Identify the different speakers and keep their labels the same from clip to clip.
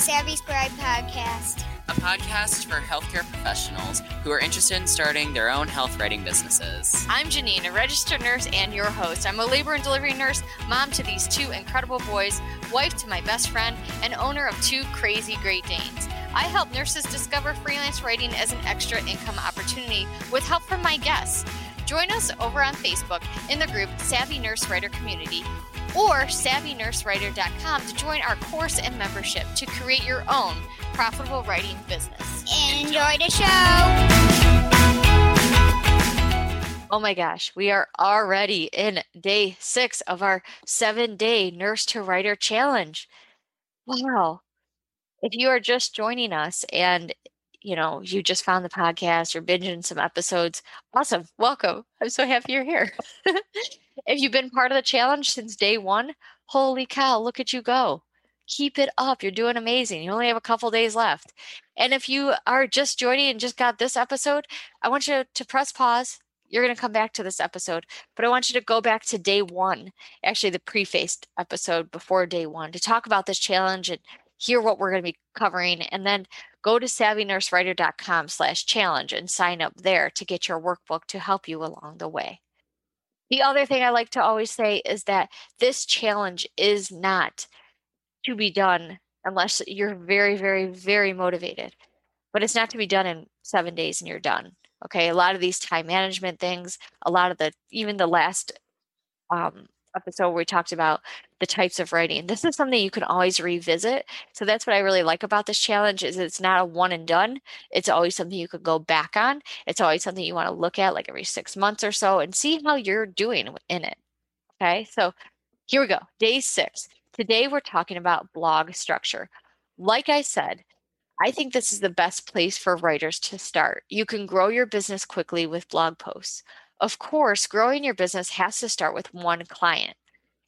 Speaker 1: Savvy Scribe Podcast.
Speaker 2: A podcast for healthcare professionals who are interested in starting their own health writing businesses.
Speaker 3: I'm Janine, a registered nurse and your host. I'm a labor and delivery nurse, mom to these two incredible boys, wife to my best friend, and owner of two crazy Great Danes. I help nurses discover freelance writing as an extra income opportunity with help from my guests. Join us over on Facebook in the group Savvy Nurse Writer Community or savvynursewriter.com to join our course and membership to create your own profitable writing business.
Speaker 1: Enjoy the show.
Speaker 3: Oh my gosh, we are already in day six of our seven day Nurse to Writer challenge. Wow. If you are just joining us and you know, you just found the podcast or binging some episodes, awesome. Welcome. I'm so happy you're here. if you've been part of the challenge since day one, holy cow, look at you go. Keep it up. You're doing amazing. You only have a couple days left. And if you are just joining and just got this episode, I want you to press pause. You're going to come back to this episode, but I want you to go back to day one, actually, the prefaced episode before day one, to talk about this challenge and hear what we're going to be covering. And then go to savvynursewriter.com slash challenge and sign up there to get your workbook to help you along the way. The other thing I like to always say is that this challenge is not to be done unless you're very, very, very motivated. But it's not to be done in seven days and you're done. Okay. A lot of these time management things, a lot of the, even the last um, episode where we talked about the types of writing. This is something you can always revisit. So that's what I really like about this challenge is it's not a one and done. It's always something you could go back on. It's always something you want to look at like every 6 months or so and see how you're doing in it. Okay? So here we go. Day 6. Today we're talking about blog structure. Like I said, I think this is the best place for writers to start. You can grow your business quickly with blog posts. Of course, growing your business has to start with one client.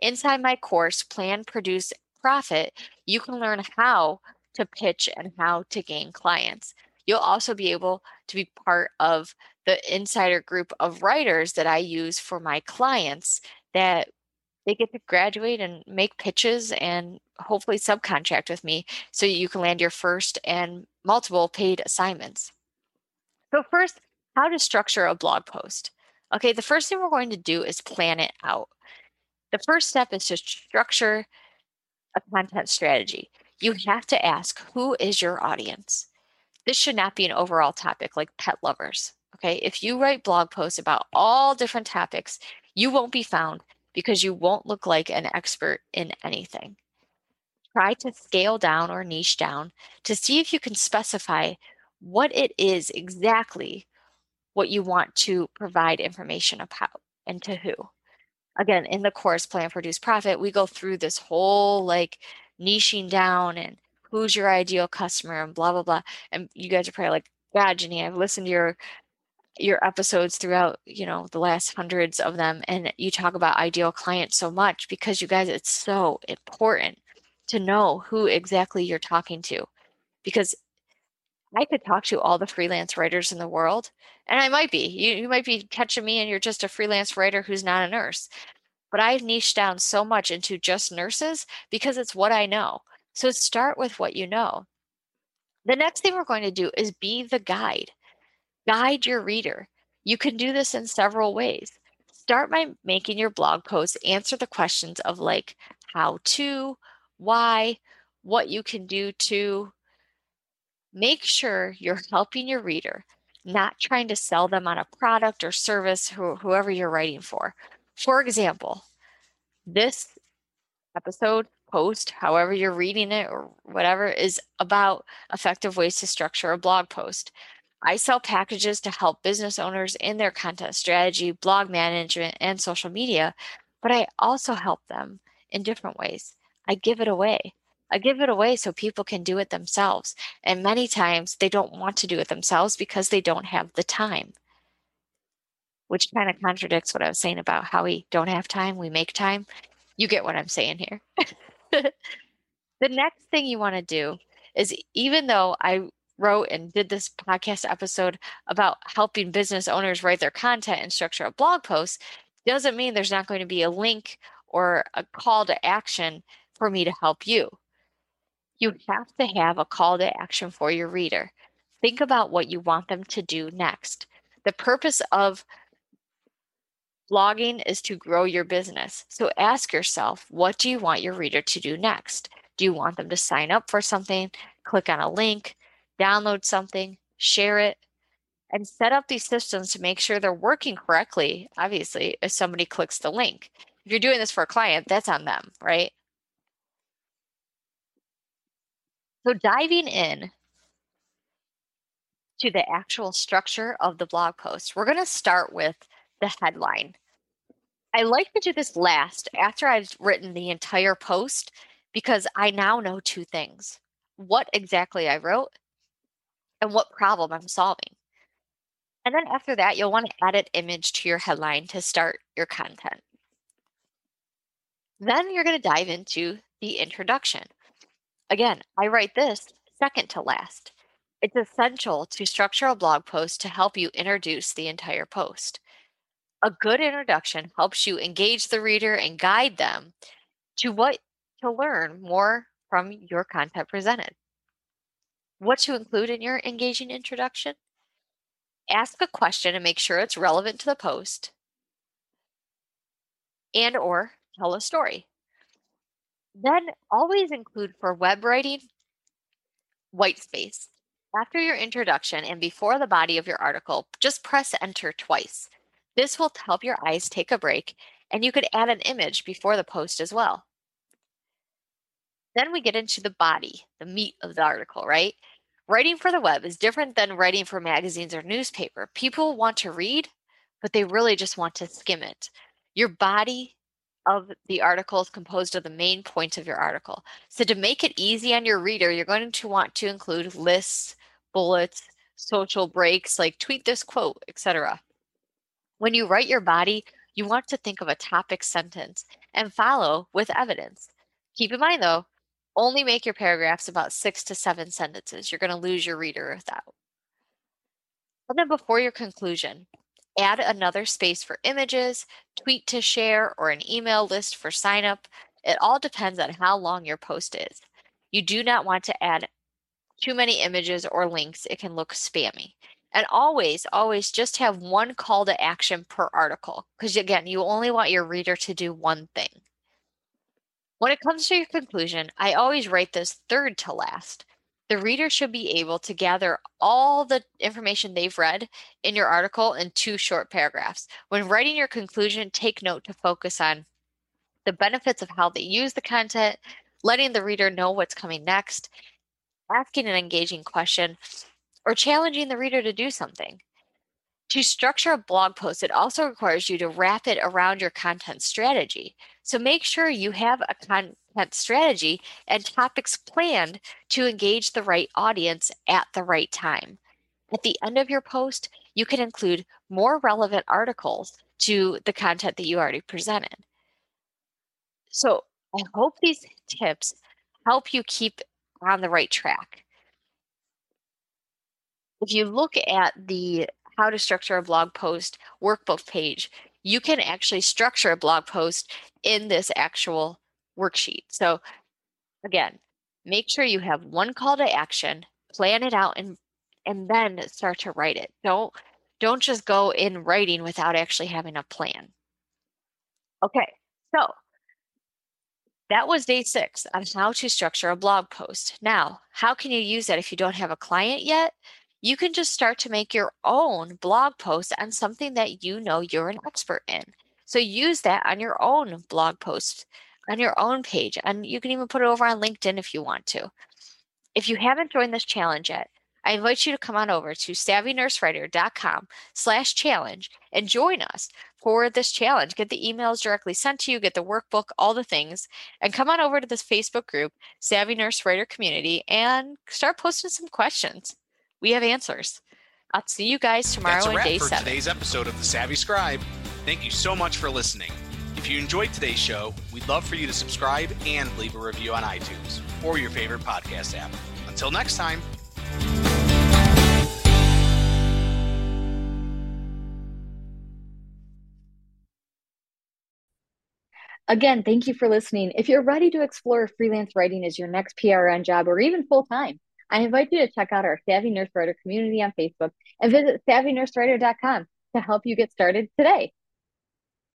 Speaker 3: Inside my course, Plan, Produce, Profit, you can learn how to pitch and how to gain clients. You'll also be able to be part of the insider group of writers that I use for my clients that they get to graduate and make pitches and hopefully subcontract with me so you can land your first and multiple paid assignments. So, first, how to structure a blog post. Okay, the first thing we're going to do is plan it out. The first step is to structure a content strategy. You have to ask who is your audience? This should not be an overall topic like pet lovers. Okay, if you write blog posts about all different topics, you won't be found because you won't look like an expert in anything. Try to scale down or niche down to see if you can specify what it is exactly what you want to provide information about and to who. Again, in the course Plan Produce Profit, we go through this whole like niching down and who's your ideal customer and blah blah blah. And you guys are probably like, God, Jenny, I've listened to your your episodes throughout, you know, the last hundreds of them, and you talk about ideal clients so much because you guys, it's so important to know who exactly you're talking to because I could talk to all the freelance writers in the world, and I might be. You, you might be catching me, and you're just a freelance writer who's not a nurse. But I've niched down so much into just nurses because it's what I know. So start with what you know. The next thing we're going to do is be the guide. Guide your reader. You can do this in several ways. Start by making your blog posts answer the questions of like how to, why, what you can do to, Make sure you're helping your reader, not trying to sell them on a product or service, whoever you're writing for. For example, this episode, post, however you're reading it or whatever, is about effective ways to structure a blog post. I sell packages to help business owners in their content strategy, blog management, and social media, but I also help them in different ways. I give it away. I give it away so people can do it themselves. And many times they don't want to do it themselves because they don't have the time, which kind of contradicts what I was saying about how we don't have time, we make time. You get what I'm saying here. the next thing you want to do is even though I wrote and did this podcast episode about helping business owners write their content and structure a blog post, doesn't mean there's not going to be a link or a call to action for me to help you. You have to have a call to action for your reader. Think about what you want them to do next. The purpose of blogging is to grow your business. So ask yourself, what do you want your reader to do next? Do you want them to sign up for something, click on a link, download something, share it, and set up these systems to make sure they're working correctly? Obviously, if somebody clicks the link. If you're doing this for a client, that's on them, right? So diving in to the actual structure of the blog post, we're going to start with the headline. I like to do this last after I've written the entire post because I now know two things what exactly I wrote and what problem I'm solving. And then after that, you'll want to add an image to your headline to start your content. Then you're going to dive into the introduction. Again, I write this second to last. It's essential to structure a blog post to help you introduce the entire post. A good introduction helps you engage the reader and guide them to what to learn more from your content presented. What to include in your engaging introduction? Ask a question and make sure it's relevant to the post and or tell a story. Then always include for web writing white space. After your introduction and before the body of your article, just press enter twice. This will help your eyes take a break, and you could add an image before the post as well. Then we get into the body, the meat of the article, right? Writing for the web is different than writing for magazines or newspaper. People want to read, but they really just want to skim it. Your body of the article is composed of the main points of your article. So to make it easy on your reader, you're going to want to include lists, bullets, social breaks like tweet this quote, etc. When you write your body, you want to think of a topic sentence and follow with evidence. Keep in mind though, only make your paragraphs about six to seven sentences. You're going to lose your reader without. And then before your conclusion, add another space for images, tweet to share, or an email list for sign up. It all depends on how long your post is. You do not want to add too many images or links, it can look spammy. And always, always just have one call to action per article because, again, you only want your reader to do one thing. When it comes to your conclusion, I always write this third to last the reader should be able to gather all the information they've read in your article in two short paragraphs. When writing your conclusion, take note to focus on the benefits of how they use the content, letting the reader know what's coming next, asking an engaging question, or challenging the reader to do something. To structure a blog post, it also requires you to wrap it around your content strategy. So make sure you have a content strategy and topics planned to engage the right audience at the right time. At the end of your post, you can include more relevant articles to the content that you already presented. So I hope these tips help you keep on the right track. If you look at the how to structure a blog post workbook page, you can actually structure a blog post in this actual worksheet. So again, make sure you have one call to action, plan it out and and then start to write it. Don't don't just go in writing without actually having a plan. Okay. So that was day six on how to structure a blog post. Now, how can you use that if you don't have a client yet? You can just start to make your own blog post on something that you know you're an expert in. So use that on your own blog post on your own page. And you can even put it over on LinkedIn if you want to. If you haven't joined this challenge yet, I invite you to come on over to savvynursewriter.com slash challenge and join us for this challenge. Get the emails directly sent to you, get the workbook, all the things, and come on over to this Facebook group, Savvy Nurse Writer Community, and start posting some questions. We have answers. I'll see you guys tomorrow
Speaker 4: That's a
Speaker 3: in
Speaker 4: wrap
Speaker 3: day
Speaker 4: for
Speaker 3: seven.
Speaker 4: today's episode of The Savvy Scribe. Thank you so much for listening. If you enjoyed today's show, we'd love for you to subscribe and leave a review on iTunes or your favorite podcast app. Until next time.
Speaker 5: Again, thank you for listening. If you're ready to explore freelance writing as your next PRN job or even full time, I invite you to check out our Savvy Nurse Writer community on Facebook and visit savvynursewriter.com to help you get started today.